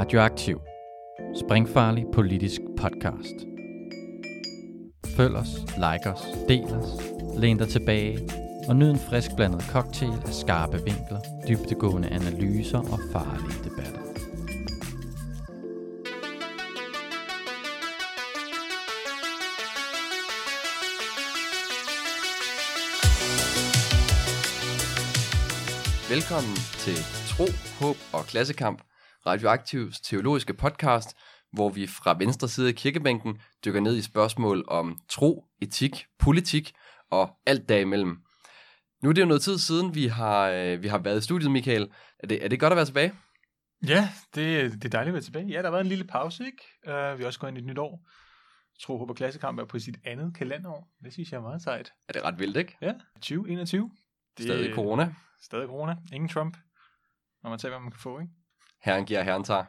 Radioaktiv. Springfarlig politisk podcast. Følg os, like os, del os, læn dig tilbage og nyd en frisk blandet cocktail af skarpe vinkler, dybtegående analyser og farlige debatter. Velkommen til Tro, Håb og Klassekamp, Radioaktivs teologiske podcast, hvor vi fra venstre side af kirkebænken dykker ned i spørgsmål om tro, etik, politik og alt derimellem. Nu er det jo noget tid siden, vi har, øh, vi har været i studiet, Michael. Er det, er det godt at være tilbage? Ja, det, det er dejligt at være tilbage. Ja, der har været en lille pause, ikke? Uh, vi er også gået ind i et nyt år. Tro, Håb og Klassekamp er på sit andet kalenderår. Det synes jeg er meget sejt. Er det ret vildt, ikke? Ja, 2021. Det Stadig corona. Stadig corona. Ingen Trump. Når man tager, hvad man kan få, ikke? Herren giver, herren tager.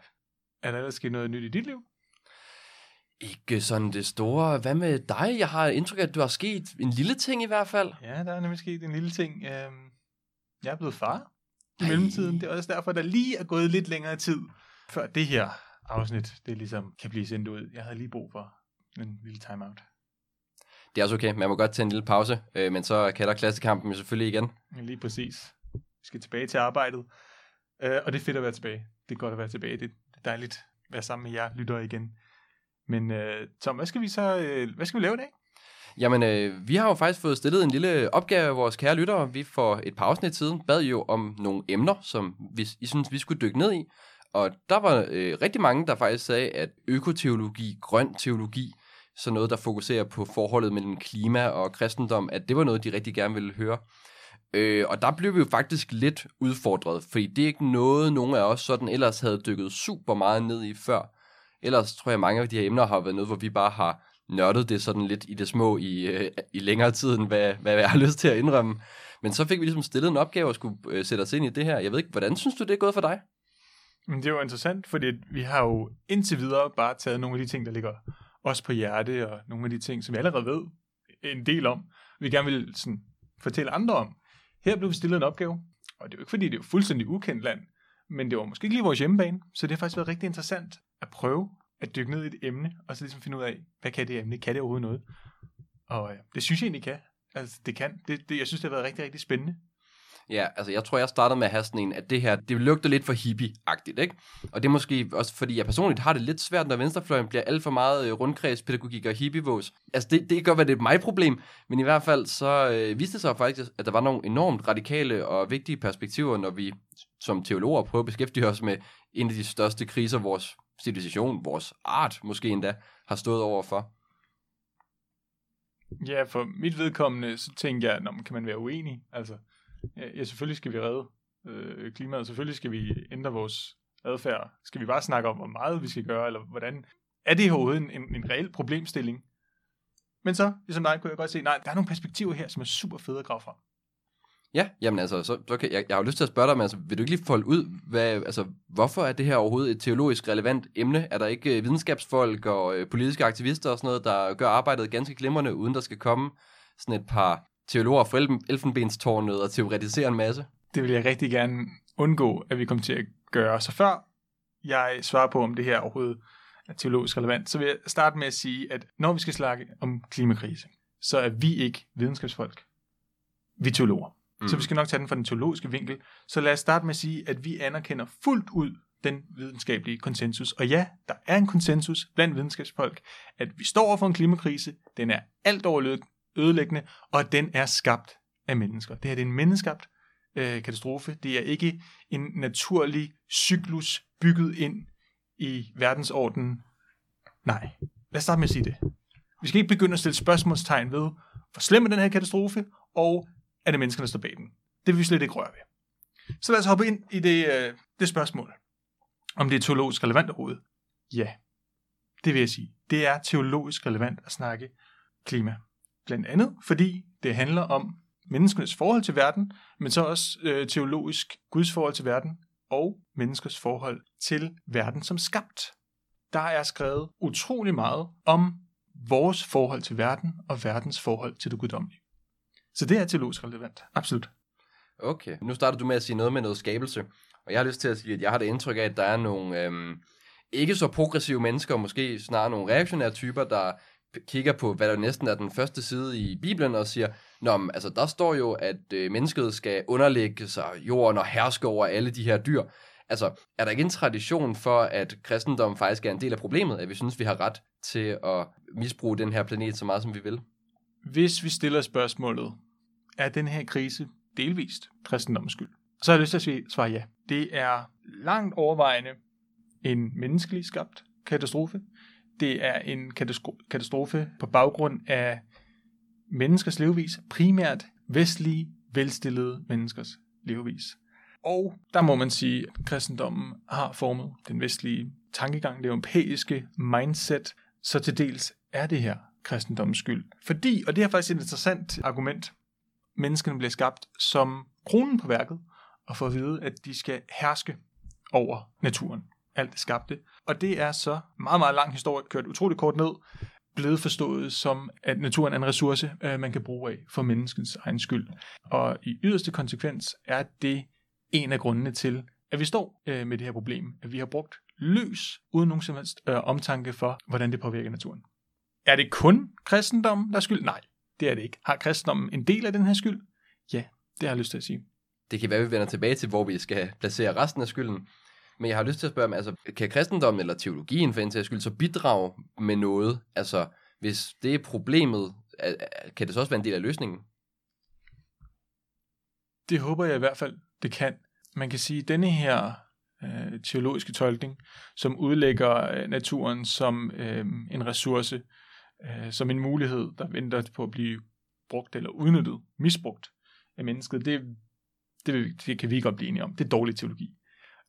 Er der ellers sket noget nyt i dit liv? Ikke sådan det store. Hvad med dig? Jeg har indtryk af, at du har sket en lille ting i hvert fald. Ja, der er nemlig sket en lille ting. Uh, jeg er blevet far i mellemtiden. Det er også derfor, der lige er gået lidt længere tid, før det her afsnit, det ligesom kan blive sendt ud. Jeg havde lige brug for en lille timeout. Det er også okay. Man må godt tage en lille pause, øh, men så kalder klassekampen selvfølgelig igen. Lige præcis. Vi skal tilbage til arbejdet. Øh, og det er fedt at være tilbage. Det er godt at være tilbage. Det er dejligt at være sammen med jer lyttere igen. Men øh, Tom, hvad skal vi så øh, hvad skal vi lave i dag? Jamen, øh, vi har jo faktisk fået stillet en lille opgave af vores kære lyttere. Vi for et par afsnit siden bad jo om nogle emner, som vi, I synes, vi skulle dykke ned i. Og der var øh, rigtig mange, der faktisk sagde, at økoteologi, grøn teologi, så noget, der fokuserer på forholdet mellem klima og kristendom, at det var noget, de rigtig gerne ville høre. Øh, og der blev vi jo faktisk lidt udfordret, fordi det er ikke noget, nogen af os sådan ellers havde dykket super meget ned i før. Ellers tror jeg, mange af de her emner har været noget, hvor vi bare har nørdet det sådan lidt i det små i, øh, i længere tid, end hvad, hvad jeg har lyst til at indrømme. Men så fik vi ligesom stillet en opgave og skulle øh, sætte os ind i det her. Jeg ved ikke, hvordan synes du, det er gået for dig? Men det er jo interessant, fordi vi har jo indtil videre bare taget nogle af de ting, der ligger os på hjerte, og nogle af de ting, som vi allerede ved en del om, vi gerne vil sådan, fortælle andre om. Her blev vi stillet en opgave, og det er jo ikke fordi, det er jo fuldstændig ukendt land, men det var måske ikke lige vores hjemmebane, så det har faktisk været rigtig interessant at prøve at dykke ned i et emne, og så ligesom finde ud af, hvad kan det emne? Kan det overhovedet noget? Og øh, det synes jeg egentlig kan. Altså, det kan. Det, det, jeg synes, det har været rigtig, rigtig spændende. Ja, altså jeg tror, jeg startede med at have sådan en, at det her, det lugter lidt for hippie-agtigt, ikke? Og det er måske også, fordi jeg personligt har det lidt svært, når venstrefløjen bliver alt for meget øh, rundkredspædagogik og hippievås. Altså det, det kan godt være, det er mig-problem, men i hvert fald så øh, viste det sig faktisk, at der var nogle enormt radikale og vigtige perspektiver, når vi som teologer prøver at beskæftige os med en af de største kriser, vores civilisation, vores art måske endda, har stået overfor. Ja, for mit vedkommende, så tænker jeg, når kan man være uenig? Altså, ja, selvfølgelig skal vi redde øh, klimaet, selvfølgelig skal vi ændre vores adfærd. Skal vi bare snakke om, hvor meget vi skal gøre, eller hvordan? Er det overhovedet en, en, en reel problemstilling? Men så, ligesom dig, kunne jeg godt se, nej, der er nogle perspektiver her, som er super fede at grave frem. Ja, jamen altså, så, så kan, jeg, jeg har jo lyst til at spørge dig, men altså, vil du ikke lige folde ud, hvad, altså, hvorfor er det her overhovedet et teologisk relevant emne? Er der ikke øh, videnskabsfolk og øh, politiske aktivister og sådan noget, der gør arbejdet ganske glimrende, uden der skal komme sådan et par teologer fra Elfen, Elfenbenstårnet og teoretisere en masse? Det vil jeg rigtig gerne undgå, at vi kommer til at gøre. Så før jeg svarer på, om det her overhovedet er teologisk relevant, så vil jeg starte med at sige, at når vi skal snakke om klimakrise, så er vi ikke videnskabsfolk. Vi er teologer. Mm. Så vi skal nok tage den fra den teologiske vinkel. Så lad os starte med at sige, at vi anerkender fuldt ud den videnskabelige konsensus. Og ja, der er en konsensus blandt videnskabsfolk, at vi står over for en klimakrise, den er alt ødelæggende, og den er skabt af mennesker. Det her det er en menneskeskabt øh, katastrofe. Det er ikke en naturlig cyklus bygget ind i verdensordenen. Nej, lad os starte med at sige det. Vi skal ikke begynde at stille spørgsmålstegn ved, hvor slem er den her katastrofe, og er det mennesker, der står bag den. Det vil vi slet ikke røre ved. Så lad os hoppe ind i det, øh, det spørgsmål, om det er teologisk relevant overhovedet. Ja, det vil jeg sige. Det er teologisk relevant at snakke klima. Blandt andet, fordi det handler om menneskenes forhold til verden, men så også øh, teologisk Guds forhold til verden og menneskers forhold til verden som skabt. Der er skrevet utrolig meget om vores forhold til verden og verdens forhold til det guddommelige. Så det er teologisk relevant. Absolut. Okay, nu starter du med at sige noget med noget skabelse, og jeg har lyst til at sige, at jeg har det indtryk af, at der er nogle, øhm, ikke så progressive mennesker, måske snarere nogle reaktionære typer, der kigger på, hvad der næsten er den første side i Bibelen, og siger, Nå, men, altså, der står jo, at øh, mennesket skal underlægge sig jorden og herske over alle de her dyr. Altså, er der ikke en tradition for, at kristendommen faktisk er en del af problemet, at vi synes, vi har ret til at misbruge den her planet så meget, som vi vil? Hvis vi stiller spørgsmålet, er den her krise delvist kristendommens skyld? Så har jeg lyst til at svare ja. Det er langt overvejende en menneskelig skabt katastrofe. Det er en katastrofe på baggrund af menneskers levevis, primært vestlige, velstillede menneskers levevis. Og der må man sige, at kristendommen har formet den vestlige tankegang, det europæiske mindset, så til dels er det her kristendommens skyld. Fordi, og det er faktisk et interessant argument, menneskene bliver skabt som kronen på værket, og får at vide, at de skal herske over naturen. Alt det skabte. Og det er så meget, meget lang historie, kørt utrolig kort ned, blevet forstået som, at naturen er en ressource, øh, man kan bruge af for menneskens egen skyld. Og i yderste konsekvens er det en af grundene til, at vi står øh, med det her problem, at vi har brugt løs, uden nogen som helst øh, omtanke for, hvordan det påvirker naturen. Er det kun kristendom, der er skyld? Nej, det er det ikke. Har kristendommen en del af den her skyld? Ja, det har jeg lyst til at sige. Det kan være, at vi vender tilbage til, hvor vi skal placere resten af skylden. Men jeg har lyst til at spørge, altså, kan kristendommen eller teologien for en sags skyld så bidrage med noget? Altså, hvis det er problemet, kan det så også være en del af løsningen? Det håber jeg i hvert fald, det kan. Man kan sige, at denne her øh, teologiske tolkning, som udlægger øh, naturen som øh, en ressource, øh, som en mulighed, der venter på at blive brugt eller udnyttet, misbrugt af mennesket, det, det, det kan vi ikke godt blive enige om. Det er dårlig teologi.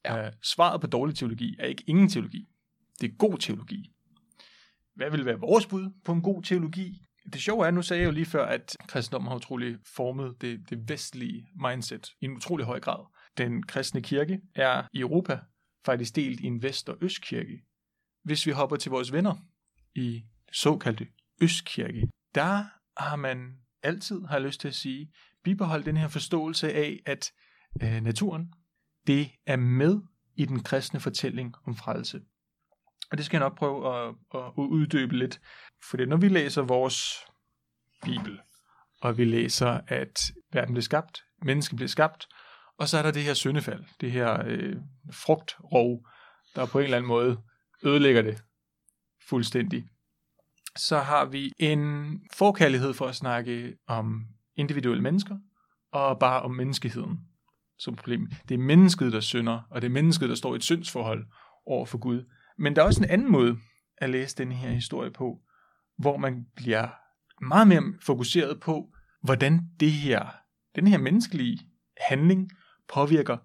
Ja. Øh, svaret på dårlig teologi er ikke ingen teologi. Det er god teologi. Hvad vil være vores bud på en god teologi? Det sjove er, nu sagde jeg jo lige før, at kristendommen har utrolig formet det, det vestlige mindset i en utrolig høj grad. Den kristne kirke er i Europa faktisk delt i en vest- og østkirke. Hvis vi hopper til vores venner i såkaldte østkirke, der har man altid, har lyst til at sige, bibeholdt den her forståelse af, at øh, naturen, det er med i den kristne fortælling om frelse. Og det skal jeg nok prøve at, at uddybe lidt. For det, når vi læser vores Bibel, og vi læser, at verden blev skabt, mennesket blev skabt, og så er der det her syndefald, det her øh, frugtrov, der på en eller anden måde ødelægger det fuldstændig. Så har vi en forkærlighed for at snakke om individuelle mennesker, og bare om menneskeheden som problem. Det er mennesket, der synder, og det er mennesket, der står i et syndsforhold over for Gud. Men der er også en anden måde at læse den her historie på, hvor man bliver meget mere fokuseret på, hvordan det her, den her menneskelige handling påvirker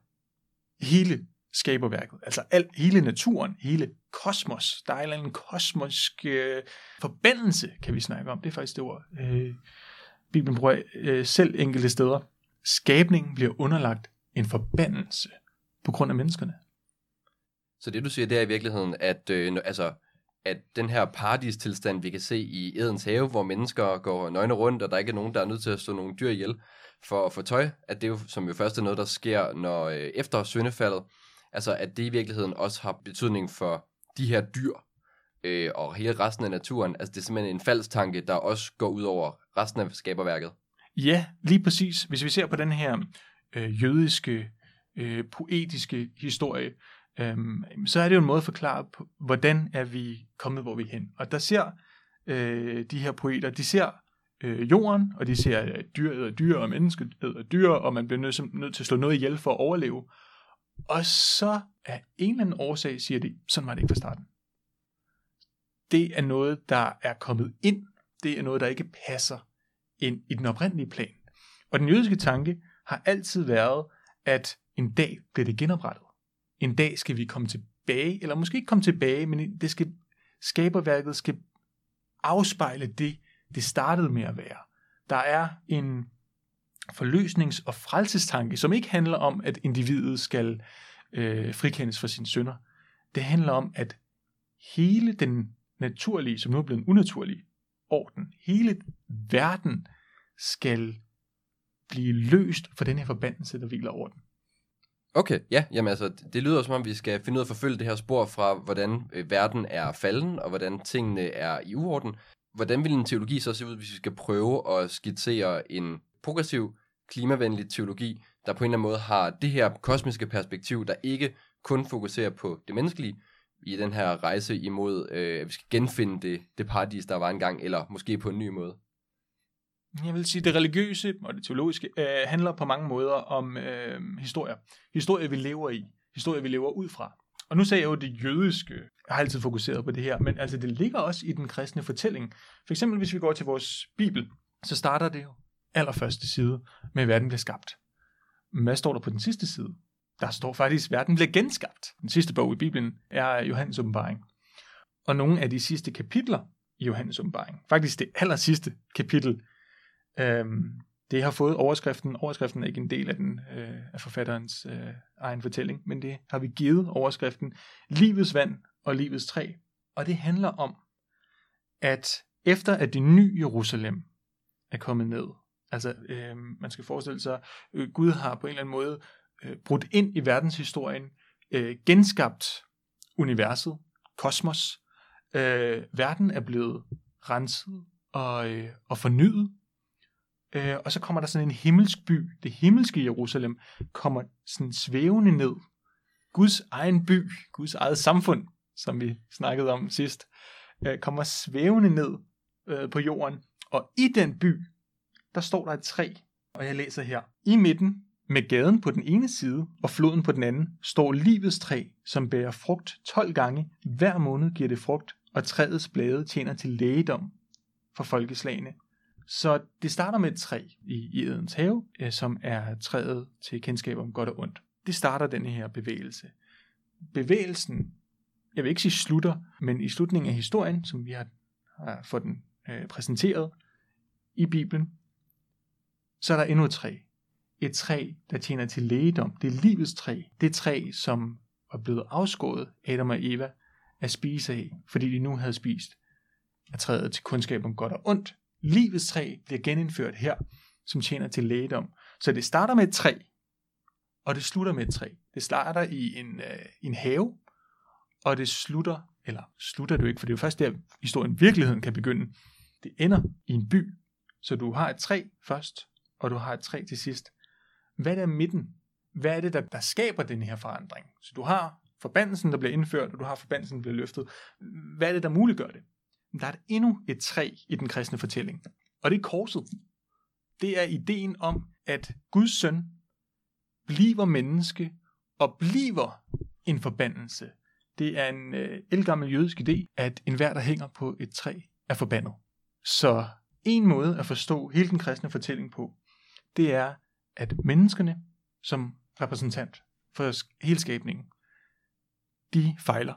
hele skaberværket. Altså al, hele naturen, hele kosmos. Der er en eller anden kosmisk øh, forbindelse, kan vi snakke om. Det er faktisk det ord. Øh, Bibelen bruger øh, selv enkelte steder. Skabningen bliver underlagt en forbandelse på grund af menneskerne. Så det du siger, det er i virkeligheden, at, øh, altså, at den her paradistilstand, vi kan se i Edens have, hvor mennesker går nøgne rundt, og der ikke er nogen, der er nødt til at stå nogle dyr ihjel for at få tøj, at det jo, som jo først er noget, der sker når øh, efter syndefaldet, altså at det i virkeligheden også har betydning for de her dyr, øh, og hele resten af naturen. Altså det er simpelthen en falsk tanke, der også går ud over resten af skaberværket. Ja, lige præcis. Hvis vi ser på den her øh, jødiske, øh, poetiske historie, øh, så er det jo en måde at forklare, på, hvordan er vi kommet, hvor vi er hen. Og der ser øh, de her poeter, de ser øh, jorden, og de ser, at dyr æder dyr, og mennesket æder dyr, og man bliver nødt, nødt til at slå noget ihjel for at overleve. Og så af en eller anden årsag siger de, sådan var det ikke fra starten. Det er noget, der er kommet ind. Det er noget, der ikke passer ind i den oprindelige plan. Og den jødiske tanke har altid været, at en dag bliver det genoprettet. En dag skal vi komme tilbage, eller måske ikke komme tilbage, men det skal, skaberværket skal afspejle det, det startede med at være. Der er en forløsnings- og frelsestanke, som ikke handler om, at individet skal øh, frikendes for sine synder. Det handler om, at hele den naturlige, som nu er blevet en unaturlig orden, hele verden skal blive løst for den her forbandelse, der hviler over den. Okay, ja, jamen altså, det- lyder som om, vi skal finde ud af at forfølge det her spor fra, hvordan øh, verden er falden, og hvordan tingene er i uorden. Hvordan vil en teologi så se ud, hvis vi skal prøve at skitsere en progressiv, klimavenlig teologi, der på en eller anden måde har det her kosmiske perspektiv, der ikke kun fokuserer på det menneskelige, i den her rejse imod, øh, at vi skal genfinde det, det paradis, der var engang, eller måske på en ny måde. Jeg vil sige, det religiøse og det teologiske øh, handler på mange måder om øh, historier. Historier, vi lever i. Historier, vi lever ud fra. Og nu sagde jeg jo det jødiske. Jeg har altid fokuseret på det her, men altså det ligger også i den kristne fortælling. For eksempel, hvis vi går til vores bibel, så starter det jo allerførste side med, at verden bliver skabt. Men hvad står der på den sidste side? Der står faktisk, at verden bliver genskabt. Den sidste bog i Bibelen er Johannes åbenbaring. Og nogle af de sidste kapitler i Johannes åbenbaring, faktisk det aller sidste kapitel, Øhm, det har fået overskriften. Overskriften er ikke en del af, den, øh, af forfatterens øh, egen fortælling, men det har vi givet overskriften Livets vand og livets træ. Og det handler om, at efter at det nye Jerusalem er kommet ned, altså øh, man skal forestille sig, øh, Gud har på en eller anden måde øh, brudt ind i verdenshistorien, øh, genskabt universet, kosmos, øh, verden er blevet renset og, øh, og fornyet, Øh, og så kommer der sådan en himmelsk by. Det himmelske Jerusalem kommer sådan svævende ned. Guds egen by, Guds eget samfund, som vi snakkede om sidst, øh, kommer svævende ned øh, på jorden. Og i den by, der står der et træ, og jeg læser her. I midten, med gaden på den ene side og floden på den anden, står livets træ, som bærer frugt 12 gange. Hver måned giver det frugt, og træets blade tjener til lægedom for folkeslagene. Så det starter med et træ i, i Edens have, øh, som er træet til kendskab om godt og ondt. Det starter den her bevægelse. Bevægelsen, jeg vil ikke sige slutter, men i slutningen af historien, som vi har, har fået den øh, præsenteret i Bibelen, så er der endnu et træ. Et træ, der tjener til lægedom. Det er livets træ. Det træ, som var blevet afskåret Adam og Eva at spise af, fordi de nu havde spist af træet til kundskab om godt og ondt. Livets træ bliver genindført her, som tjener til lægedom. Så det starter med et træ, og det slutter med et træ. Det starter i en, øh, en have, og det slutter, eller slutter det jo ikke, for det er jo først der, historien virkeligheden kan begynde. Det ender i en by, så du har et træ først, og du har et træ til sidst. Hvad er der midten? Hvad er det, der, der skaber den her forandring? Så du har forbandelsen, der bliver indført, og du har forbandelsen, der bliver løftet. Hvad er det, der muliggør det? Der er endnu et træ i den kristne fortælling, og det er korset. Det er ideen om, at Guds søn bliver menneske og bliver en forbandelse. Det er en øh, elgammel jødisk idé, at enhver, der hænger på et træ, er forbandet. Så en måde at forstå hele den kristne fortælling på, det er, at menneskene som repræsentant for hele skabningen, de fejler.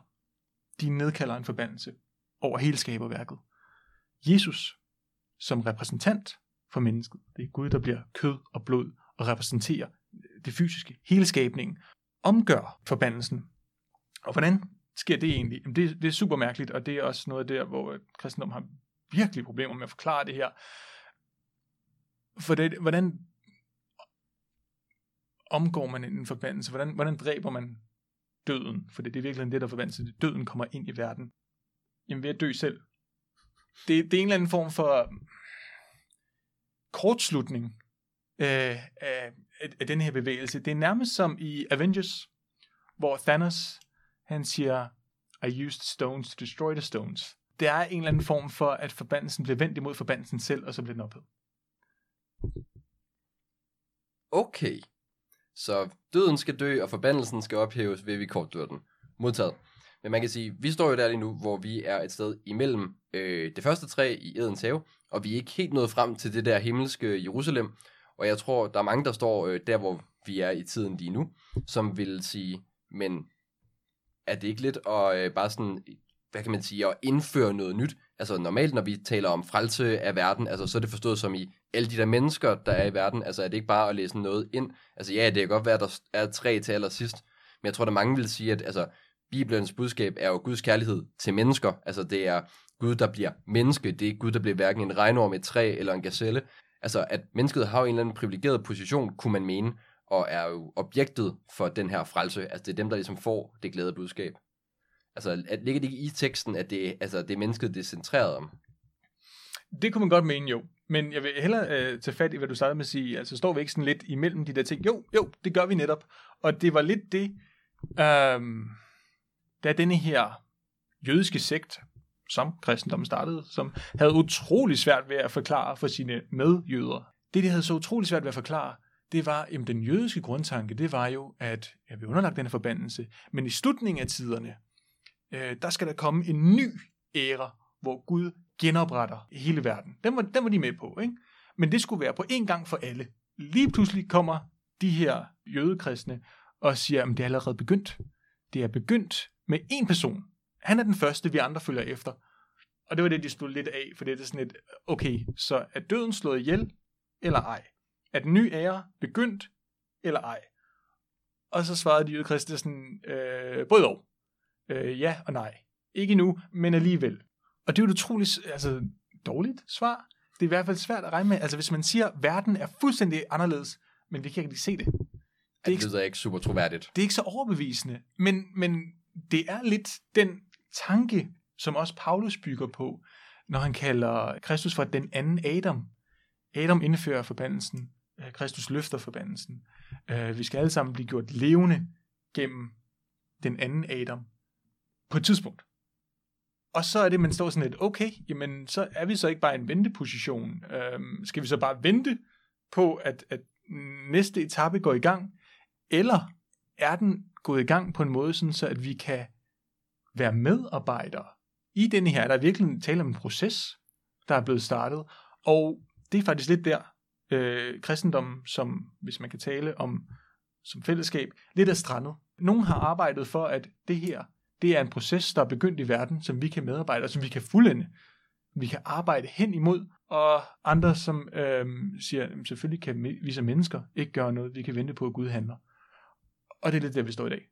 De nedkalder en forbandelse over hele skaberværket. Jesus som repræsentant for mennesket, det er Gud, der bliver kød og blod og repræsenterer det fysiske, hele skabningen, omgør forbandelsen. Og hvordan sker det egentlig? Jamen det, det er super mærkeligt, og det er også noget der, hvor øh, kristendom har virkelig problemer med at forklare det her. For det, hvordan omgår man en forbandelse? Hvordan, hvordan dræber man døden? For det, det er virkelig det, der forbandelse. Det, døden kommer ind i verden. Jamen ved at dø selv. Det, det er en eller anden form for øhm, kortslutning øh, af, af den her bevægelse. Det er nærmest som i Avengers, hvor Thanos han siger, I used stones to destroy the stones. Det er en eller anden form for, at forbandelsen bliver vendt imod forbandelsen selv, og så bliver den ophed. Okay. Så døden skal dø, og forbandelsen skal ophæves ved at vi kortdør den. Modtaget. Men man kan sige, vi står jo der lige nu, hvor vi er et sted imellem øh, det første træ i Edens have, og vi er ikke helt nået frem til det der himmelske Jerusalem. Og jeg tror, der er mange, der står øh, der, hvor vi er i tiden lige nu, som vil sige, men er det ikke lidt at øh, bare sådan, hvad kan man sige, at indføre noget nyt? Altså normalt, når vi taler om frelse af verden, altså så er det forstået som i alle de der mennesker, der er i verden. Altså er det ikke bare at læse noget ind? Altså ja, det kan godt være, at der er tre til allersidst, men jeg tror, der mange vil sige, at altså, Bibelens budskab er jo Guds kærlighed til mennesker. Altså det er Gud, der bliver menneske. Det er ikke Gud, der bliver hverken en regnorm, et træ eller en gazelle. Altså at mennesket har jo en eller anden privilegeret position, kunne man mene. og er jo objektet for den her frelse. Altså det er dem, der ligesom får det glæde budskab. Altså at, ligger det ikke i teksten, at det, altså, det er mennesket, det er centreret om? Det kunne man godt mene, jo. Men jeg vil hellere øh, tage fat i, hvad du startede med at sige. Altså, står vi ikke sådan lidt imellem de der ting? Jo, jo, det gør vi netop. Og det var lidt det, øh, da denne her jødiske sekt, som kristendommen startede, som havde utrolig svært ved at forklare for sine medjøder. Det, de havde så utrolig svært ved at forklare, det var, at den jødiske grundtanke, det var jo, at ja, vi underlagt den her forbandelse, men i slutningen af tiderne, øh, der skal der komme en ny æra, hvor Gud genopretter hele verden. Den var, den var de med på, ikke? Men det skulle være på en gang for alle. Lige pludselig kommer de her jødekristne og siger, at det er allerede begyndt. Det er begyndt med en person. Han er den første, vi andre følger efter. Og det var det, de stod lidt af, for det er sådan et, okay, så er døden slået ihjel, eller ej? Er den nye ære begyndt, eller ej? Og så svarede de jødekristne sådan, øh, både og. Øh, ja og nej. Ikke nu, men alligevel. Og det er jo et utroligt altså, dårligt svar. Det er i hvert fald svært at regne med. Altså hvis man siger, at verden er fuldstændig anderledes, men vi kan ikke se det. Det er, ikke, det er ikke super troværdigt. Det er ikke så overbevisende, men, men det er lidt den tanke, som også Paulus bygger på, når han kalder Kristus for den anden Adam. Adam indfører forbandelsen, øh, Kristus løfter forbandelsen. Øh, vi skal alle sammen blive gjort levende gennem den anden Adam på et tidspunkt. Og så er det, man står sådan lidt, okay, jamen så er vi så ikke bare i en venteposition. Øhm, skal vi så bare vente på, at, at næste etape går i gang? Eller er den gået i gang på en måde, sådan så at vi kan være medarbejdere i denne her? Der er virkelig tale om en proces, der er blevet startet. Og det er faktisk lidt der, øh, kristendommen, som hvis man kan tale om som fællesskab, lidt er strandet. Nogle har arbejdet for, at det her det er en proces, der er begyndt i verden, som vi kan medarbejde, og som vi kan fuldende. Vi kan arbejde hen imod, og andre, som øh, siger, selvfølgelig kan vi som mennesker ikke gøre noget, vi kan vente på, at Gud handler. Og det er lidt der, vi står i dag.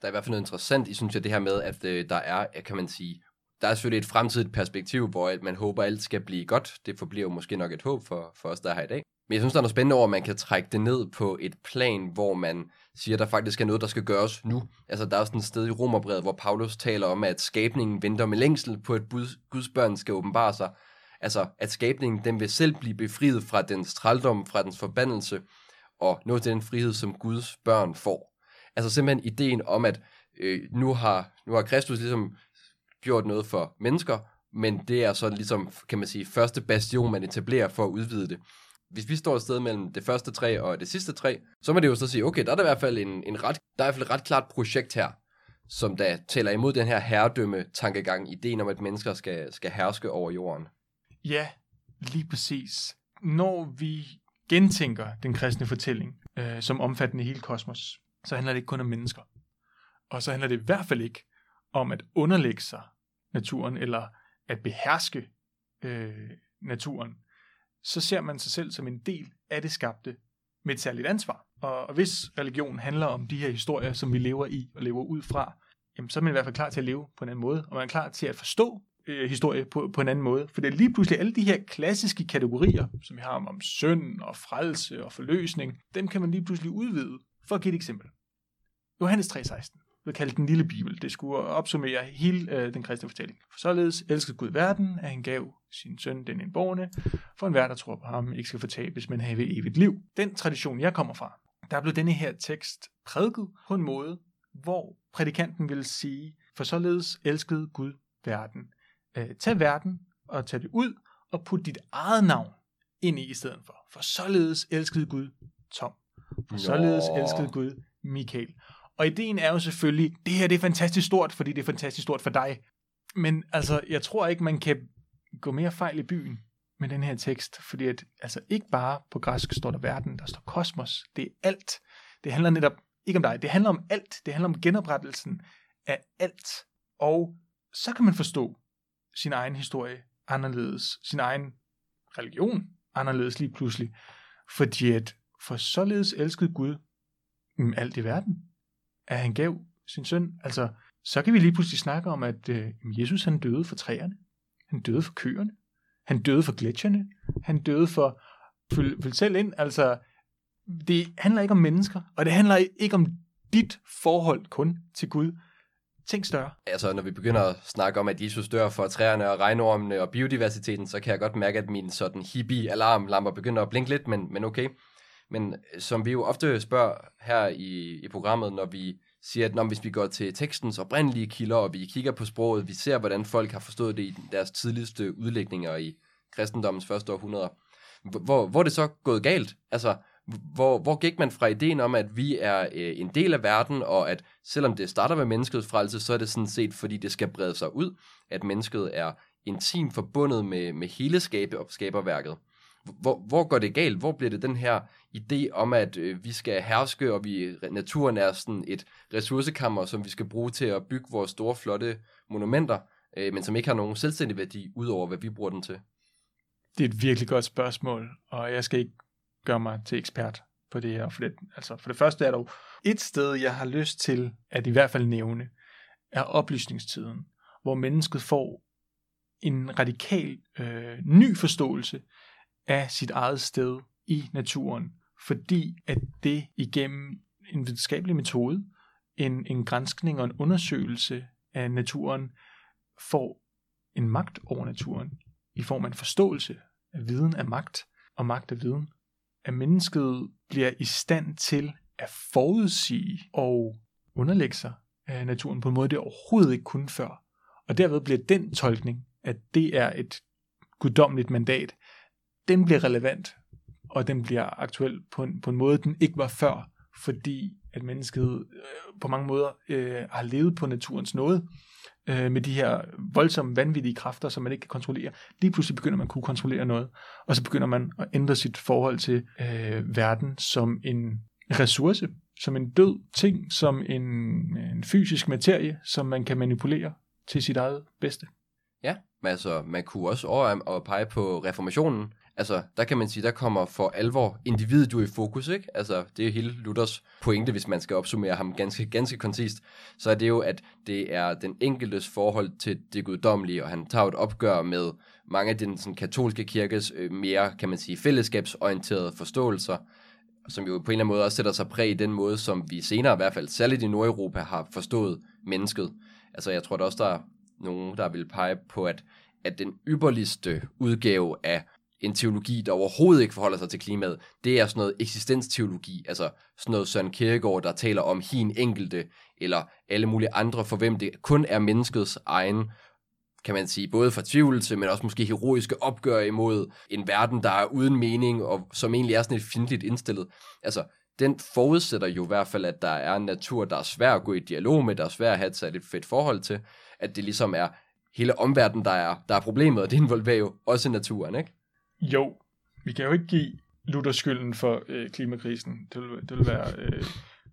Der er i hvert fald noget interessant i, synes jeg, det her med, at øh, der er, kan man sige, der er selvfølgelig et fremtidigt perspektiv, hvor man håber, at alt skal blive godt. Det forbliver måske nok et håb for, for os, der er her i dag. Men jeg synes, der er noget spændende over, at man kan trække det ned på et plan, hvor man siger, at der faktisk er noget, der skal gøres nu. Altså, der er sådan et sted i Romerbrevet, hvor Paulus taler om, at skabningen venter med længsel på, at Guds børn skal åbenbare sig. Altså, at skabningen, den vil selv blive befriet fra dens trældom, fra dens forbandelse, og nå til den frihed, som Guds børn får. Altså simpelthen ideen om, at øh, nu, har, nu har Kristus ligesom gjort noget for mennesker, men det er så ligesom, kan man sige, første bastion, man etablerer for at udvide det hvis vi står et sted mellem det første træ og det sidste træ, så må det jo så sige, okay, der er der i hvert fald en, en ret, der er i hvert fald et ret klart projekt her, som der tæller imod den her herredømme tankegang, ideen om, at mennesker skal, skal herske over jorden. Ja, lige præcis. Når vi gentænker den kristne fortælling, øh, som omfattende hele kosmos, så handler det ikke kun om mennesker. Og så handler det i hvert fald ikke om at underlægge sig naturen, eller at beherske øh, naturen så ser man sig selv som en del af det skabte med et særligt ansvar. Og, og hvis religion handler om de her historier, som vi lever i og lever ud fra, jamen, så er man i hvert fald klar til at leve på en anden måde, og man er klar til at forstå øh, historie på, på en anden måde. For det er lige pludselig alle de her klassiske kategorier, som vi har om, om synd og frelse og forløsning, dem kan man lige pludselig udvide. For at give et eksempel. Johannes 3,16 blev kaldt den lille bibel. Det skulle opsummere hele øh, den kristne fortælling. For således elskede Gud verden, at han gav sin søn den indborgne, for en der tror på ham, ikke skal fortabes, men have evigt liv. Den tradition, jeg kommer fra, der blev denne her tekst prædiket på en måde, hvor prædikanten ville sige, for således elskede Gud verden. Øh, tag verden og tag det ud og put dit eget navn ind i i stedet for. For således elskede Gud Tom. For således elskede Gud Michael. Og ideen er jo selvfølgelig, det her det er fantastisk stort, fordi det er fantastisk stort for dig. Men altså, jeg tror ikke, man kan gå mere fejl i byen med den her tekst, fordi at, altså ikke bare på græsk står der verden, der står kosmos, det er alt. Det handler netop ikke om dig, det handler om alt. Det handler om genoprettelsen af alt. Og så kan man forstå sin egen historie anderledes, sin egen religion anderledes lige pludselig. Fordi at for således elskede Gud mm, alt i verden, at han gav sin søn. Altså, så kan vi lige pludselig snakke om, at øh, Jesus han døde for træerne. Han døde for køerne. Han døde for gletsjerne. Han døde for... Følg, følg selv ind, altså... det handler ikke om mennesker, og det handler ikke om dit forhold kun til Gud. Tænk større. Altså, når vi begynder at snakke om, at Jesus dør for træerne og regnormene og biodiversiteten, så kan jeg godt mærke, at min sådan hippie-alarmlamper begynder at blinke lidt, men, men okay. Men øh, som vi jo ofte spørger her i, i programmet, når vi siger, at når, hvis vi går til tekstens oprindelige kilder, og vi kigger på sproget, vi ser, hvordan folk har forstået det i deres tidligste udlægninger i kristendommens første århundreder, hvor, hvor er det så gået galt? Altså, hvor, hvor gik man fra ideen om, at vi er øh, en del af verden, og at selvom det starter med menneskets frelse, så er det sådan set, fordi det skal brede sig ud, at mennesket er intimt forbundet med, med hele skabe og skaberværket. Hvor, hvor går det galt? Hvor bliver det den her idé om, at øh, vi skal herske, og vi naturen er sådan et ressourcekammer, som vi skal bruge til at bygge vores store, flotte monumenter, øh, men som ikke har nogen selvstændig værdi, udover hvad vi bruger den til? Det er et virkelig godt spørgsmål, og jeg skal ikke gøre mig til ekspert på det her. For det, altså, for det første er der jo et sted, jeg har lyst til at i hvert fald nævne, er oplysningstiden, hvor mennesket får en radikal øh, ny forståelse af sit eget sted i naturen, fordi at det igennem en videnskabelig metode, en, en grænskning og en undersøgelse af naturen, får en magt over naturen i form af en forståelse af viden af magt og magt af viden. At mennesket bliver i stand til at forudsige og underlægge sig af naturen på en måde, det overhovedet ikke kunne før. Og derved bliver den tolkning, at det er et guddommeligt mandat, den bliver relevant, og den bliver aktuel på en, på en måde, den ikke var før, fordi at mennesket øh, på mange måder øh, har levet på naturens nåde, øh, med de her voldsomme, vanvittige kræfter, som man ikke kan kontrollere. Lige pludselig begynder man at kunne kontrollere noget, og så begynder man at ændre sit forhold til øh, verden som en ressource, som en død ting, som en, en fysisk materie, som man kan manipulere til sit eget bedste. Ja, men altså, man kunne også over at pege på reformationen, altså, der kan man sige, der kommer for alvor individet jo i fokus, ikke? Altså, det er hele Luthers pointe, hvis man skal opsummere ham ganske, ganske koncist, så er det jo, at det er den enkeltes forhold til det guddommelige, og han tager et opgør med mange af den sådan, katolske kirkes øh, mere, kan man sige, fællesskabsorienterede forståelser, som jo på en eller anden måde også sætter sig præg i den måde, som vi senere i hvert fald, særligt i Nordeuropa, har forstået mennesket. Altså, jeg tror der også, der er nogen, der vil pege på, at, at den ypperligste udgave af en teologi, der overhovedet ikke forholder sig til klimaet, det er sådan noget eksistensteologi, altså sådan noget Søren Kierkegaard, der taler om hin enkelte, eller alle mulige andre, for hvem det kun er menneskets egen, kan man sige, både fortvivlelse, men også måske heroiske opgør imod en verden, der er uden mening, og som egentlig er sådan et fjendtligt indstillet. Altså, den forudsætter jo i hvert fald, at der er en natur, der er svær at gå i dialog med, der er svær at have et et fedt forhold til, at det ligesom er hele omverdenen, der er, der er problemet, og det involverer jo også naturen, ikke? Jo, vi kan jo ikke give Luther skylden for øh, klimakrisen. Det vil, det vil være øh,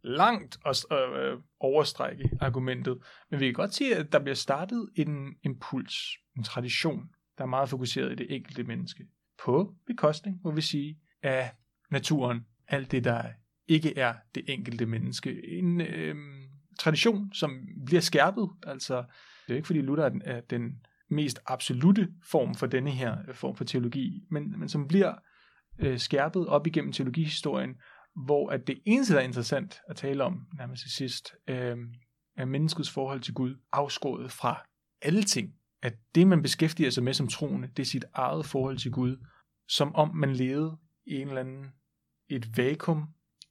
langt at øh, øh, overstrække argumentet. Men vi kan godt sige, at der bliver startet en impuls, en tradition, der er meget fokuseret i det enkelte menneske. På bekostning, må vi sige, af naturen. Alt det, der ikke er det enkelte menneske. En øh, tradition, som bliver skærpet. Altså, det er ikke fordi Luther er den mest absolute form for denne her øh, form for teologi, men, men som bliver øh, skærpet op igennem teologihistorien, hvor at det eneste, der er interessant at tale om, nærmest til sidst, øh, er menneskets forhold til Gud, afskåret fra alle ting. At det, man beskæftiger sig med som troende, det er sit eget forhold til Gud, som om man levede i en eller anden et vakuum,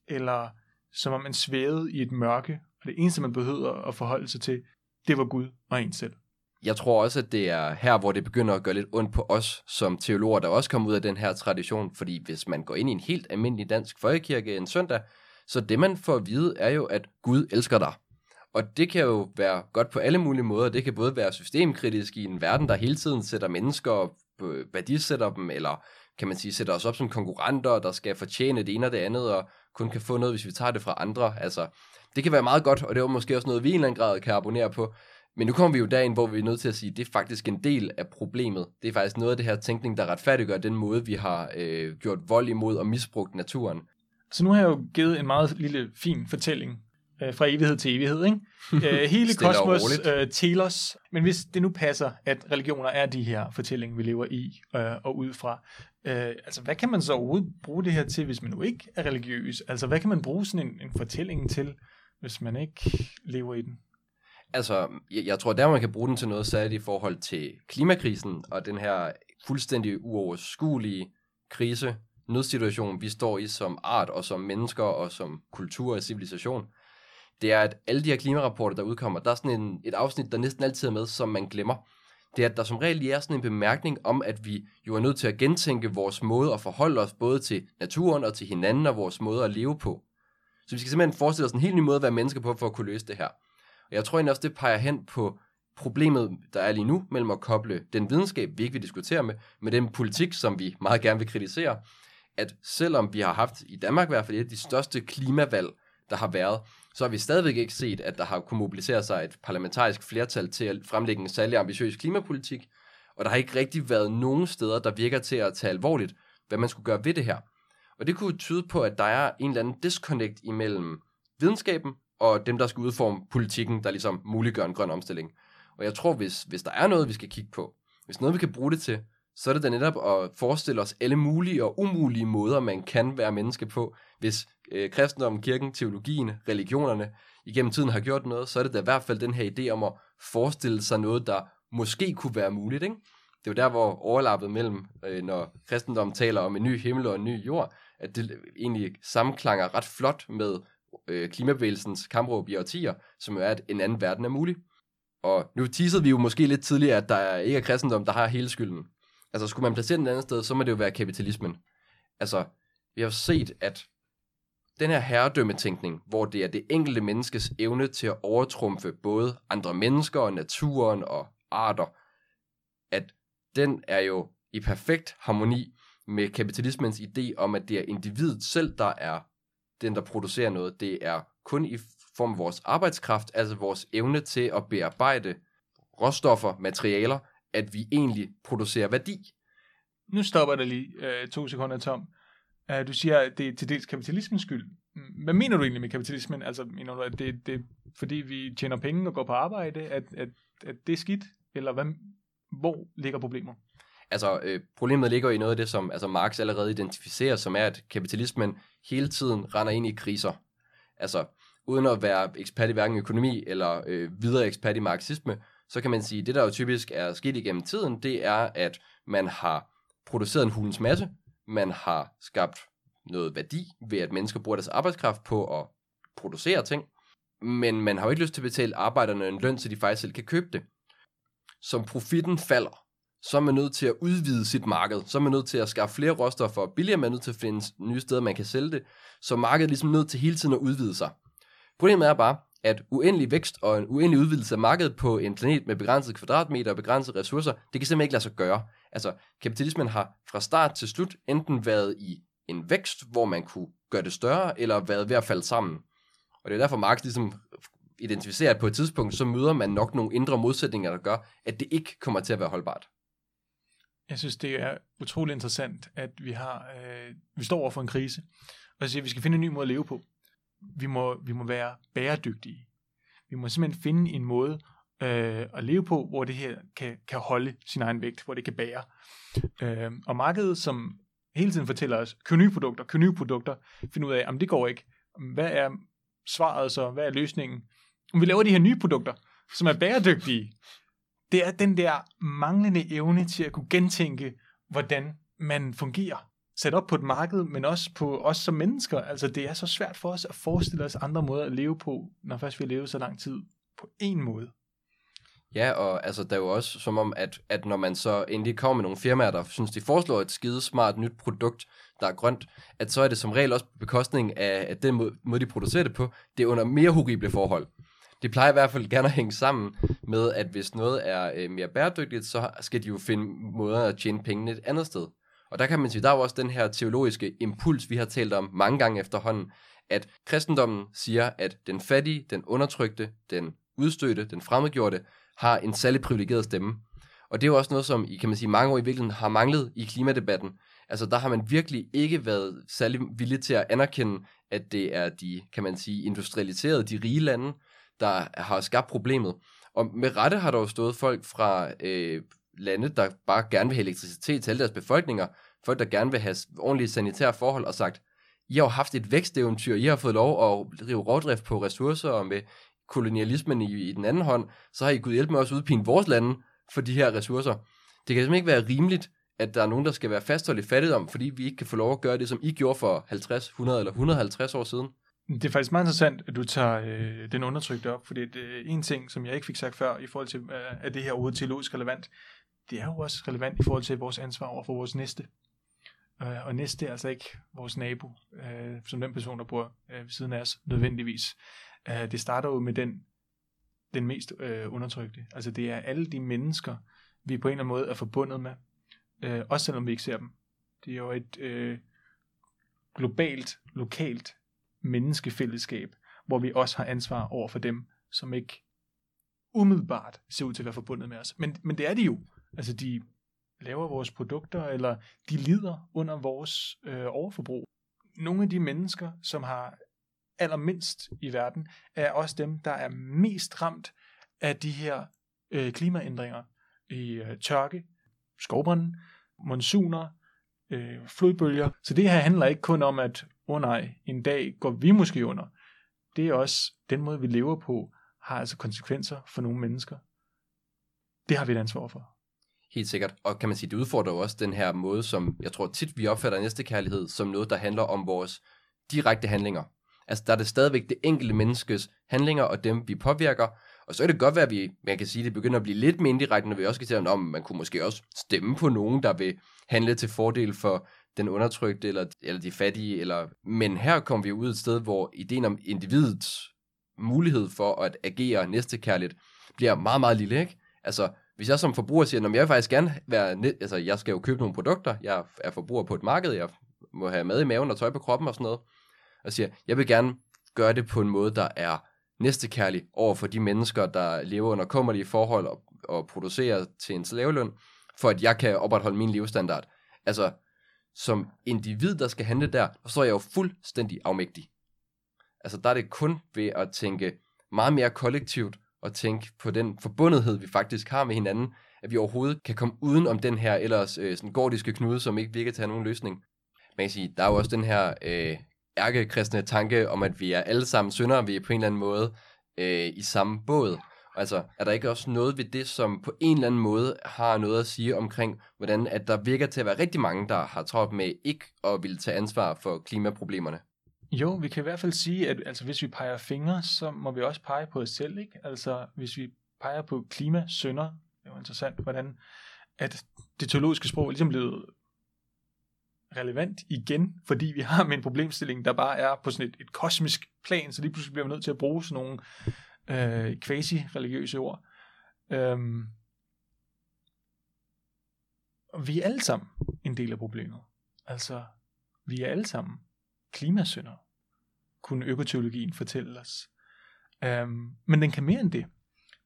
eller som om man svævede i et mørke, og det eneste, man behøver at forholde sig til, det var Gud og en selv jeg tror også, at det er her, hvor det begynder at gøre lidt ondt på os som teologer, der også kommer ud af den her tradition. Fordi hvis man går ind i en helt almindelig dansk folkekirke en søndag, så det man får at vide er jo, at Gud elsker dig. Og det kan jo være godt på alle mulige måder. Det kan både være systemkritisk i en verden, der hele tiden sætter mennesker på værdisætter dem, eller kan man sige, sætter os op som konkurrenter, der skal fortjene det ene og det andet, og kun kan få noget, hvis vi tager det fra andre. Altså, det kan være meget godt, og det er måske også noget, vi i en eller anden grad kan abonnere på. Men nu kommer vi jo derind, hvor vi er nødt til at sige, at det er faktisk en del af problemet. Det er faktisk noget af det her tænkning, der retfærdiggør den måde, vi har øh, gjort vold imod og misbrugt naturen. Så nu har jeg jo givet en meget lille fin fortælling øh, fra evighed til evighed. Ikke? Øh, hele kosmos øh, telos. Men hvis det nu passer, at religioner er de her fortællinger, vi lever i øh, og ud fra, øh, altså hvad kan man så overhovedet bruge det her til, hvis man nu ikke er religiøs? Altså hvad kan man bruge sådan en, en fortælling til, hvis man ikke lever i den? Altså, jeg, jeg tror, der man kan bruge den til noget særligt i forhold til klimakrisen og den her fuldstændig uoverskuelige krise, nødsituation, vi står i som art og som mennesker og som kultur og civilisation, det er, at alle de her klimarapporter, der udkommer, der er sådan en, et afsnit, der næsten altid er med, som man glemmer. Det er, at der som regel er sådan en bemærkning om, at vi jo er nødt til at gentænke vores måde at forholde os både til naturen og til hinanden og vores måde at leve på. Så vi skal simpelthen forestille os en helt ny måde at være mennesker på for at kunne løse det her. Og jeg tror egentlig også, det peger hen på problemet, der er lige nu, mellem at koble den videnskab, vi ikke vil diskutere med, med den politik, som vi meget gerne vil kritisere. At selvom vi har haft, i Danmark i hvert fald, et af de største klimavalg, der har været, så har vi stadigvæk ikke set, at der har kunnet mobilisere sig et parlamentarisk flertal til at fremlægge en særlig ambitiøs klimapolitik, og der har ikke rigtig været nogen steder, der virker til at tage alvorligt, hvad man skulle gøre ved det her. Og det kunne tyde på, at der er en eller anden disconnect imellem videnskaben og dem, der skal udforme politikken, der ligesom muliggør en grøn omstilling. Og jeg tror, hvis, hvis der er noget, vi skal kigge på, hvis noget, vi kan bruge det til, så er det da netop at forestille os alle mulige og umulige måder, man kan være menneske på. Hvis øh, kristendommen, kirken, teologien, religionerne igennem tiden har gjort noget, så er det da i hvert fald den her idé om at forestille sig noget, der måske kunne være muligt. Ikke? Det er jo der, hvor overlappet mellem, øh, når kristendommen taler om en ny himmel og en ny jord, at det egentlig sammenklanger ret flot med øh, klimabevægelsens kampråb i årtier, som er, at en anden verden er mulig. Og nu teasede vi jo måske lidt tidligere, at der ikke er kristendom, der har hele skylden. Altså skulle man placere den et andet sted, så må det jo være kapitalismen. Altså, vi har set, at den her herredømmetænkning, hvor det er det enkelte menneskes evne til at overtrumfe både andre mennesker og naturen og arter, at den er jo i perfekt harmoni med kapitalismens idé om, at det er individet selv, der er den, der producerer noget. Det er kun i form af vores arbejdskraft, altså vores evne til at bearbejde råstoffer, materialer, at vi egentlig producerer værdi. Nu stopper der lige øh, to sekunder, Tom. Uh, du siger, at det er til dels kapitalismens skyld. Hvad mener du egentlig med kapitalismen? Altså, mener du, at det, det er fordi, vi tjener penge og går på arbejde, at, at, at det er skidt? Eller hvad, hvor ligger problemer? Altså, øh, problemet ligger i noget af det, som altså Marx allerede identificerer, som er, at kapitalismen hele tiden render ind i kriser. Altså, uden at være ekspert i hverken økonomi eller øh, videre ekspert i marxisme, så kan man sige, at det der jo typisk er sket igennem tiden, det er, at man har produceret en hulens masse, man har skabt noget værdi ved, at mennesker bruger deres arbejdskraft på at producere ting, men man har jo ikke lyst til at betale arbejderne en løn, så de faktisk selv kan købe det. Som profitten falder, så er man nødt til at udvide sit marked. Så er man nødt til at skaffe flere råstoffer billigere, man er nødt til at finde nye steder, man kan sælge det. Så markedet er ligesom nødt til hele tiden at udvide sig. Problemet er bare, at uendelig vækst og en uendelig udvidelse af markedet på en planet med begrænset kvadratmeter og begrænsede ressourcer, det kan simpelthen ikke lade sig gøre. Altså, kapitalismen har fra start til slut enten været i en vækst, hvor man kunne gøre det større, eller været ved at falde sammen. Og det er derfor Marx ligesom identificerer, at på et tidspunkt, så møder man nok nogle indre modsætninger, der gør, at det ikke kommer til at være holdbart. Jeg synes, det er utrolig interessant, at vi har øh, vi står over for en krise, og jeg siger, at vi skal finde en ny måde at leve på. Vi må, vi må være bæredygtige. Vi må simpelthen finde en måde øh, at leve på, hvor det her kan, kan holde sin egen vægt, hvor det kan bære. Øh, og markedet, som hele tiden fortæller os, køb nye produkter, køb nye produkter, find ud af, om det går ikke. Hvad er svaret så? Hvad er løsningen? Om vi laver de her nye produkter, som er bæredygtige, det er den der manglende evne til at kunne gentænke, hvordan man fungerer. Sat op på et marked, men også på os som mennesker. Altså, det er så svært for os at forestille os andre måder at leve på, når først vi har levet så lang tid på en måde. Ja, og altså, der er jo også som om, at, at når man så endelig kommer med nogle firmaer, der synes, de foreslår et skide smart nyt produkt, der er grønt, at så er det som regel også på bekostning af, at den måde, måde, de producerer det på, det er under mere horrible forhold. Det plejer i hvert fald gerne at hænge sammen med, at hvis noget er øh, mere bæredygtigt, så skal de jo finde måder at tjene pengene et andet sted. Og der kan man sige, der er jo også den her teologiske impuls, vi har talt om mange gange efterhånden, at kristendommen siger, at den fattige, den undertrykte, den udstødte, den fremmedgjorte, har en særlig privilegeret stemme. Og det er jo også noget, som i kan man sige, mange år i virkeligheden har manglet i klimadebatten, Altså, der har man virkelig ikke været særlig villig til at anerkende, at det er de, kan man sige, industrialiserede, de rige lande, der har skabt problemet. Og med rette har der jo stået folk fra øh, lande, der bare gerne vil have elektricitet til alle deres befolkninger, folk, der gerne vil have ordentlige sanitære forhold, og sagt, I har jo haft et væksteventyr, I har fået lov at drive rovdrift på ressourcer, og med kolonialismen i, i den anden hånd, så har I gået hjælp med os udpine vores lande for de her ressourcer. Det kan simpelthen ikke være rimeligt, at der er nogen, der skal være fastholdt i fattigdom, fordi vi ikke kan få lov at gøre det, som I gjorde for 50, 100 eller 150 år siden. Det er faktisk meget interessant, at du tager øh, den undertrykte op, fordi det er øh, en ting, som jeg ikke fik sagt før, i forhold til, øh, at det her overhovedet teologisk relevant, det er jo også relevant i forhold til vores ansvar over for vores næste. Øh, og næste er altså ikke vores nabo, øh, som den person, der bor øh, ved siden af os, nødvendigvis. Øh, det starter jo med den, den mest øh, undertrykte. Altså det er alle de mennesker, vi på en eller anden måde er forbundet med, øh, også selvom vi ikke ser dem. Det er jo et øh, globalt, lokalt menneskefællesskab, hvor vi også har ansvar over for dem, som ikke umiddelbart ser ud til at være forbundet med os. Men, men det er de jo. Altså de laver vores produkter, eller de lider under vores øh, overforbrug. Nogle af de mennesker, som har allermindst i verden, er også dem, der er mest ramt af de her øh, klimaændringer i øh, tørke, skovbrænde, monsuner, øh, flodbølger. Så det her handler ikke kun om, at oh nej, en dag går vi måske under. Det er også den måde, vi lever på, har altså konsekvenser for nogle mennesker. Det har vi et ansvar for. Helt sikkert. Og kan man sige, det udfordrer jo også den her måde, som jeg tror tit, vi opfatter næste kærlighed som noget, der handler om vores direkte handlinger. Altså, der er det stadigvæk det enkelte menneskes handlinger og dem, vi påvirker. Og så kan det godt være, at vi, man kan sige, det begynder at blive lidt mere indirekte, når vi også kan sige, om man kunne måske også stemme på nogen, der vil handle til fordel for den undertrykte eller, eller de fattige. Eller... Men her kommer vi ud et sted, hvor ideen om individets mulighed for at agere næstekærligt bliver meget, meget lille. Ikke? Altså, hvis jeg som forbruger siger, at jeg vil faktisk gerne være, altså jeg skal jo købe nogle produkter, jeg er forbruger på et marked, jeg må have mad i maven og tøj på kroppen og sådan noget, og siger, jeg vil gerne gøre det på en måde, der er næstekærlig over for de mennesker, der lever under kummerlige forhold og, og producerer til en slaveløn, for at jeg kan opretholde min levestandard. Altså, som individ, der skal handle der, så er jeg jo fuldstændig afmægtig. Altså, der er det kun ved at tænke meget mere kollektivt, og tænke på den forbundethed, vi faktisk har med hinanden, at vi overhovedet kan komme uden om den her ellers øh, sådan gordiske knude, som ikke virker til at have nogen løsning. Man kan sige, der er jo også den her øh, ærkekristne tanke om, at vi er alle sammen syndere, vi er på en eller anden måde øh, i samme båd. Altså, er der ikke også noget ved det, som på en eller anden måde har noget at sige omkring, hvordan at der virker til at være rigtig mange, der har travlt med ikke at ville tage ansvar for klimaproblemerne? Jo, vi kan i hvert fald sige, at altså, hvis vi peger fingre, så må vi også pege på os selv. Ikke? Altså, hvis vi peger på klimasønder, det er jo interessant, hvordan at det teologiske sprog er ligesom blevet relevant igen, fordi vi har med en problemstilling, der bare er på sådan et, et kosmisk plan, så lige pludselig bliver vi nødt til at bruge sådan nogle øh, quasi-religiøse ord. Øhm, vi er alle sammen en del af problemet. Altså, vi er alle sammen klimasynder, kunne økoteologien fortælle os. Øhm, men den kan mere end det.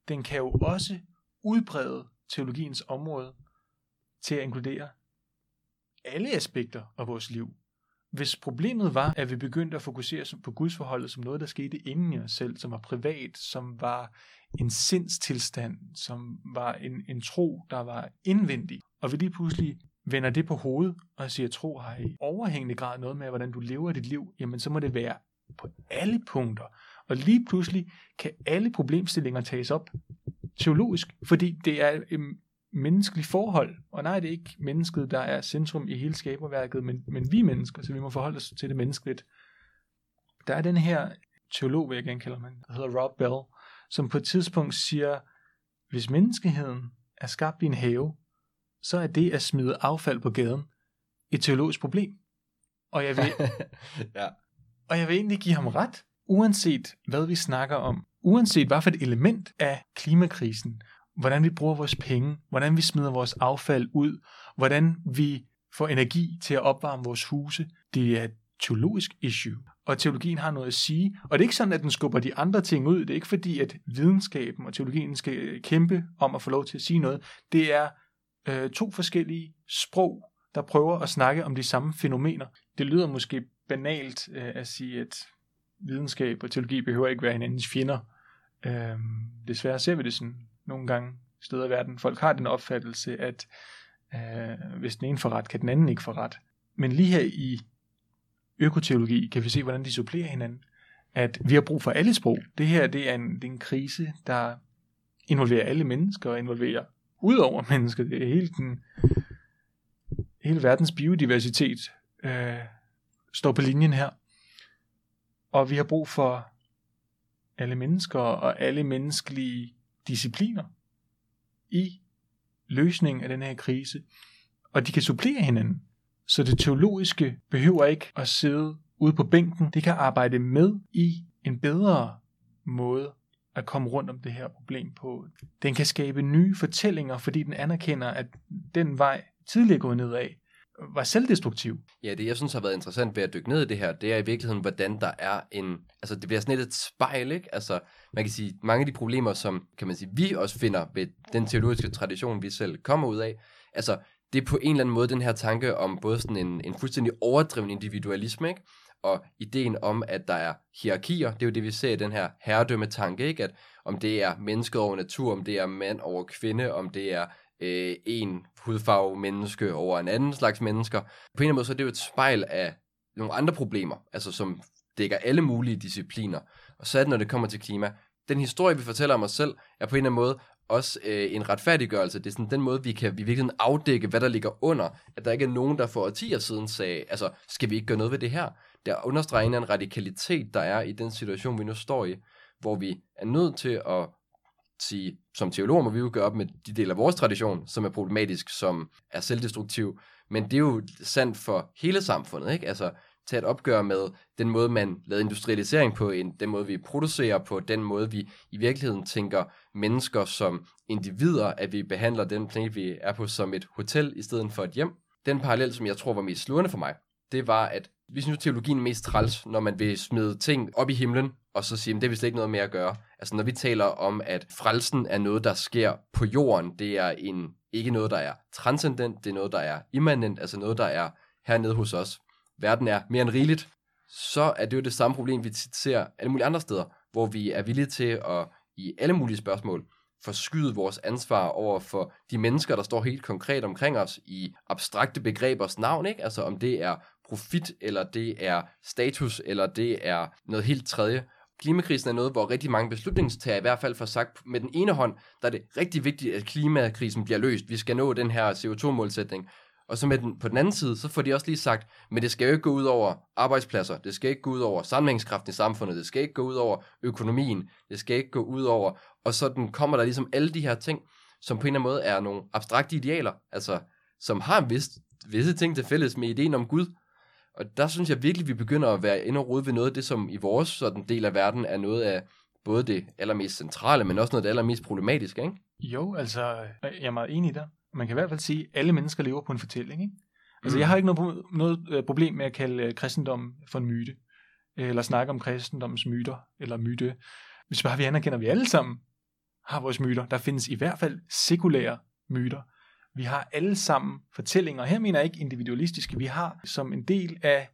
Den kan jo også udbrede teologiens område til at inkludere alle aspekter af vores liv. Hvis problemet var, at vi begyndte at fokusere på gudsforholdet som noget, der skete inden i os selv, som var privat, som var en sindstilstand, som var en, en tro, der var indvendig, og vi lige pludselig vender det på hovedet og siger, tro har i overhængende grad noget med, hvordan du lever dit liv, jamen så må det være på alle punkter. Og lige pludselig kan alle problemstillinger tages op teologisk, fordi det er øhm, et menneskeligt forhold. Og nej, det er ikke mennesket, der er centrum i hele skaberværket, men, men vi er mennesker, så vi må forholde os til det menneskeligt. Der er den her teolog, vil jeg gerne kalde ham, der hedder Rob Bell, som på et tidspunkt siger, hvis menneskeheden er skabt i en have, så er det at smide affald på gaden et teologisk problem. Og jeg vil, ja. og jeg vil egentlig give ham ret, uanset hvad vi snakker om, uanset hvad for et element af klimakrisen, hvordan vi bruger vores penge, hvordan vi smider vores affald ud, hvordan vi får energi til at opvarme vores huse, det er et teologisk issue. Og teologien har noget at sige. Og det er ikke sådan, at den skubber de andre ting ud. Det er ikke fordi, at videnskaben og teologien skal kæmpe om at få lov til at sige noget. Det er øh, to forskellige sprog, der prøver at snakke om de samme fænomener. Det lyder måske banalt øh, at sige, at videnskab og teologi behøver ikke være hinandens fjender. Øh, desværre ser vi det sådan nogle gange steder i verden. Folk har den opfattelse, at øh, hvis den ene får ret, kan den anden ikke få ret. Men lige her i økoteologi kan vi se, hvordan de supplerer hinanden. At vi har brug for alle sprog. Det her det er, en, det er en krise, der involverer alle mennesker og involverer ud over mennesker. Det er hele, den, hele verdens biodiversitet øh, står på linjen her. Og vi har brug for alle mennesker og alle menneskelige discipliner i løsningen af den her krise. Og de kan supplere hinanden. Så det teologiske behøver ikke at sidde ude på bænken. Det kan arbejde med i en bedre måde at komme rundt om det her problem på. Den kan skabe nye fortællinger, fordi den anerkender, at den vej tidligere gået nedad, var selvdestruktiv. Ja, det jeg synes har været interessant ved at dykke ned i det her, det er i virkeligheden, hvordan der er en, altså det bliver sådan lidt et spejl, ikke? Altså man kan sige, mange af de problemer, som kan man sige, vi også finder ved den teologiske tradition, vi selv kommer ud af, altså det er på en eller anden måde den her tanke om både sådan en, en fuldstændig overdreven individualisme, ikke? og ideen om, at der er hierarkier, det er jo det, vi ser i den her herredømme-tanke, ikke? at om det er mennesket over natur, om det er mand over kvinde, om det er øh, en hudfarve menneske over en anden slags mennesker. På en eller anden måde, så er det jo et spejl af nogle andre problemer, altså som dækker alle mulige discipliner. Og så er det, når det kommer til klima. Den historie, vi fortæller om os selv, er på en eller anden måde også øh, en retfærdiggørelse. Det er sådan den måde, vi kan vi virkelig afdække, hvad der ligger under. At der ikke er nogen, der for årtier siden sagde, altså, skal vi ikke gøre noget ved det her? Der understreger en, en radikalitet, der er i den situation, vi nu står i, hvor vi er nødt til at sige, som teologer må vi jo gøre op med de dele af vores tradition, som er problematisk, som er selvdestruktiv, men det er jo sandt for hele samfundet, ikke? Altså, tage et opgør med den måde, man lavede industrialisering på, den måde, vi producerer på, den måde, vi i virkeligheden tænker mennesker som individer, at vi behandler den planet, vi er på, som et hotel i stedet for et hjem. Den parallel, som jeg tror var mest slående for mig, det var, at vi synes, teologien er mest træls, når man vil smide ting op i himlen, og så sige, at det er vi slet ikke noget med at gøre. Altså når vi taler om, at frelsen er noget, der sker på jorden, det er en, ikke noget, der er transcendent, det er noget, der er immanent, altså noget, der er hernede hos os. Verden er mere end rigeligt, så er det jo det samme problem, vi ser alle mulige andre steder, hvor vi er villige til at i alle mulige spørgsmål forskyde vores ansvar over for de mennesker, der står helt konkret omkring os i abstrakte begrebers navn, ikke? Altså om det er profit, eller det er status, eller det er noget helt tredje. Klimakrisen er noget, hvor rigtig mange beslutningstager i hvert fald får sagt med den ene hånd, der er det rigtig vigtigt, at klimakrisen bliver løst. Vi skal nå den her CO2-målsætning. Og så med den, på den anden side, så får de også lige sagt, men det skal jo ikke gå ud over arbejdspladser, det skal ikke gå ud over sammenhængskraften i samfundet, det skal ikke gå ud over økonomien, det skal ikke gå ud over, og sådan kommer der ligesom alle de her ting, som på en eller anden måde er nogle abstrakte idealer, altså som har en vis, visse ting til fælles med ideen om Gud, og der synes jeg virkelig, vi begynder at være inde og rode ved noget af det, som i vores sådan del af verden er noget af både det allermest centrale, men også noget af det allermest problematiske, ikke? Jo, altså, jeg er meget enig der. Man kan i hvert fald sige, at alle mennesker lever på en fortælling, ikke? Altså, mm. jeg har ikke noget, noget øh, problem med at kalde øh, kristendom for en myte, eller snakke om kristendommens myter, eller myte. Hvis bare vi anerkender, at vi alle sammen har vores myter. Der findes i hvert fald sekulære myter. Vi har alle sammen fortællinger. Her mener jeg ikke individualistiske. Vi har som en del af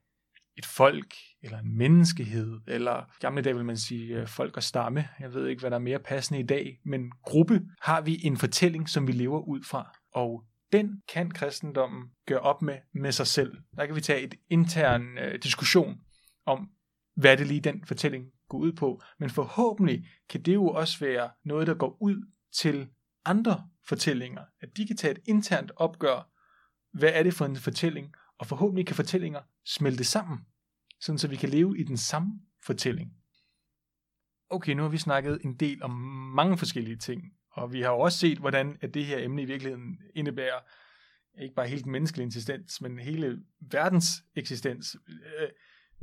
et folk, eller en menneskehed, eller gamle dage vil man sige øh, folk og stamme. Jeg ved ikke, hvad der er mere passende i dag, men gruppe har vi en fortælling, som vi lever ud fra. Og den kan kristendommen gøre op med med sig selv. Der kan vi tage et intern øh, diskussion om, hvad det lige den fortælling gå ud på. Men forhåbentlig kan det jo også være noget, der går ud til andre fortællinger. At de kan tage et internt opgør, hvad er det for en fortælling, og forhåbentlig kan fortællinger smelte sammen, sådan så vi kan leve i den samme fortælling. Okay, nu har vi snakket en del om mange forskellige ting, og vi har jo også set, hvordan at det her emne i virkeligheden indebærer ikke bare helt menneskelig eksistens, men hele verdens eksistens. Øh,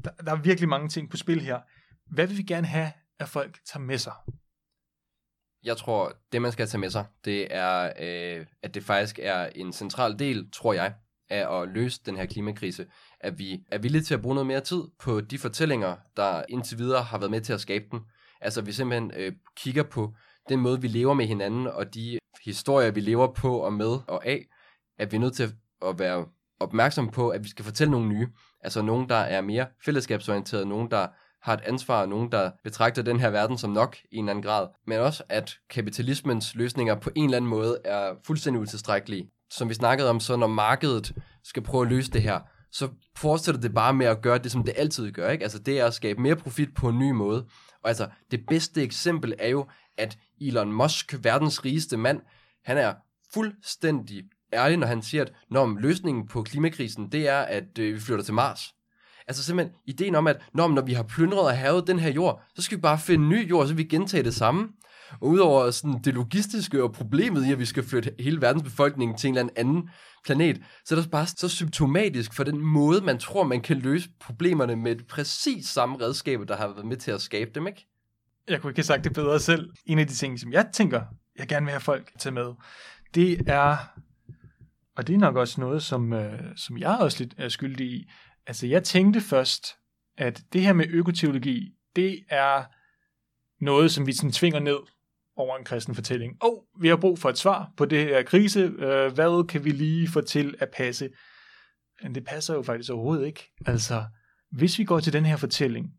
der, der er virkelig mange ting på spil her. Hvad vil vi gerne have, at folk tager med sig? Jeg tror, det man skal tage med sig, det er, øh, at det faktisk er en central del, tror jeg, af at løse den her klimakrise, at vi er villige til at bruge noget mere tid på de fortællinger, der indtil videre har været med til at skabe den. Altså vi simpelthen øh, kigger på den måde, vi lever med hinanden, og de historier, vi lever på og med og af, at vi er nødt til at være opmærksom på, at vi skal fortælle nogle nye. Altså nogen, der er mere fællesskabsorienteret, nogen, der har et ansvar, nogen, der betragter den her verden som nok i en eller anden grad, men også at kapitalismens løsninger på en eller anden måde er fuldstændig utilstrækkelige. Som vi snakkede om, så når markedet skal prøve at løse det her, så fortsætter det bare med at gøre det, som det altid gør. Ikke? Altså det er at skabe mere profit på en ny måde. Og altså det bedste eksempel er jo, at Elon Musk, verdens rigeste mand, han er fuldstændig ærlig, når han siger, at når løsningen på klimakrisen, det er, at øh, vi flytter til Mars. Altså simpelthen ideen om, at når, når vi har plyndret og havet den her jord, så skal vi bare finde ny jord, så vi gentage det samme. Og udover sådan det logistiske og problemet i, at vi skal flytte hele verdensbefolkningen til en eller anden planet, så er det bare så symptomatisk for den måde, man tror, man kan løse problemerne med præcis samme redskaber, der har været med til at skabe dem, ikke? Jeg kunne ikke have sagt det bedre selv. En af de ting, som jeg tænker, jeg gerne vil have folk til med, det er, og det er nok også noget, som, øh, som jeg også lidt er skyldig i, altså jeg tænkte først, at det her med økoteologi, det er noget, som vi sådan tvinger ned over en kristen fortælling. Og oh, vi har brug for et svar på det her krise. Øh, hvad kan vi lige få til at passe? Men det passer jo faktisk overhovedet ikke. Altså, hvis vi går til den her fortælling,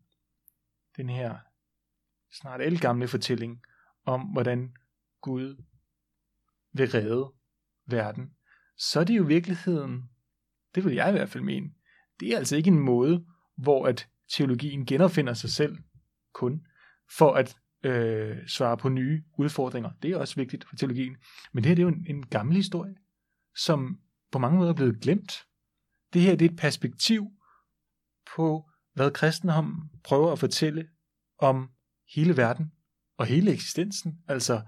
den her snart elgamle fortælling om, hvordan Gud vil redde verden, så er det jo virkeligheden, det vil jeg i hvert fald mene, det er altså ikke en måde, hvor at teologien genopfinder sig selv kun, for at øh, svare på nye udfordringer. Det er også vigtigt for teologien. Men det her det er jo en, en gammel historie, som på mange måder er blevet glemt. Det her det er et perspektiv på, hvad kristendommen prøver at fortælle om hele verden og hele eksistensen, altså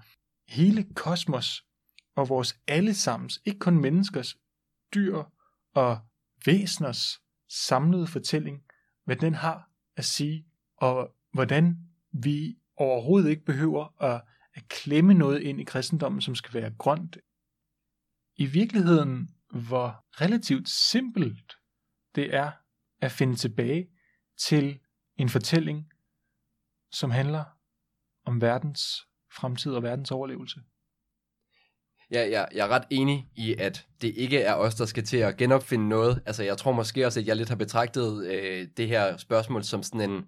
hele kosmos og vores allesammens, ikke kun menneskers, dyr og væseners samlede fortælling, hvad den har at sige, og hvordan vi overhovedet ikke behøver at, at klemme noget ind i kristendommen, som skal være grønt. I virkeligheden, hvor relativt simpelt det er at finde tilbage til en fortælling, som handler om verdens fremtid og verdens overlevelse. Ja, jeg, jeg er ret enig i, at det ikke er os, der skal til at genopfinde noget. Altså, jeg tror måske også, at jeg lidt har betragtet øh, det her spørgsmål som sådan en,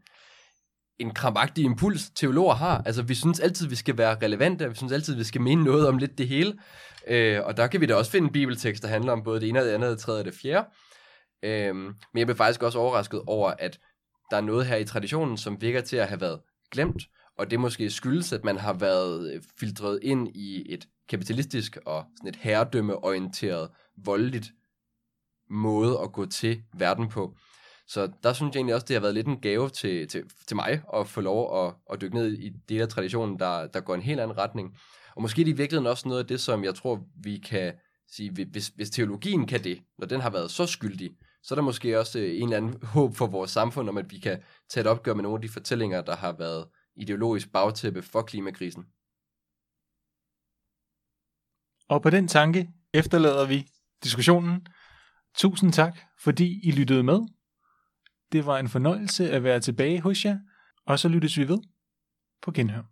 en krampagtig impuls, teologer har. Altså, vi synes altid, vi skal være relevante, vi synes altid, vi skal mene noget om lidt det hele. Øh, og der kan vi da også finde en bibeltekst, der handler om både det ene og det andet, det tredje og det fjerde. Øh, men jeg blev faktisk også overrasket over, at der er noget her i traditionen, som virker til at have været glemt, og det måske skyldes, at man har været øh, filtreret ind i et kapitalistisk og sådan et herredømmeorienteret, voldeligt måde at gå til verden på. Så der synes jeg egentlig også, det har været lidt en gave til, til, til mig at få lov at, at dykke ned i det der traditionen, der, der går en helt anden retning. Og måske er det i virkeligheden også noget af det, som jeg tror, vi kan sige, hvis, hvis teologien kan det, når den har været så skyldig, så er der måske også øh, en eller anden håb for vores samfund om, at vi kan tage et opgør med nogle af de fortællinger, der har været ideologisk bagtæppe for klimakrisen. Og på den tanke efterlader vi diskussionen. Tusind tak, fordi I lyttede med. Det var en fornøjelse at være tilbage hos jer, og så lyttes vi ved på genhør.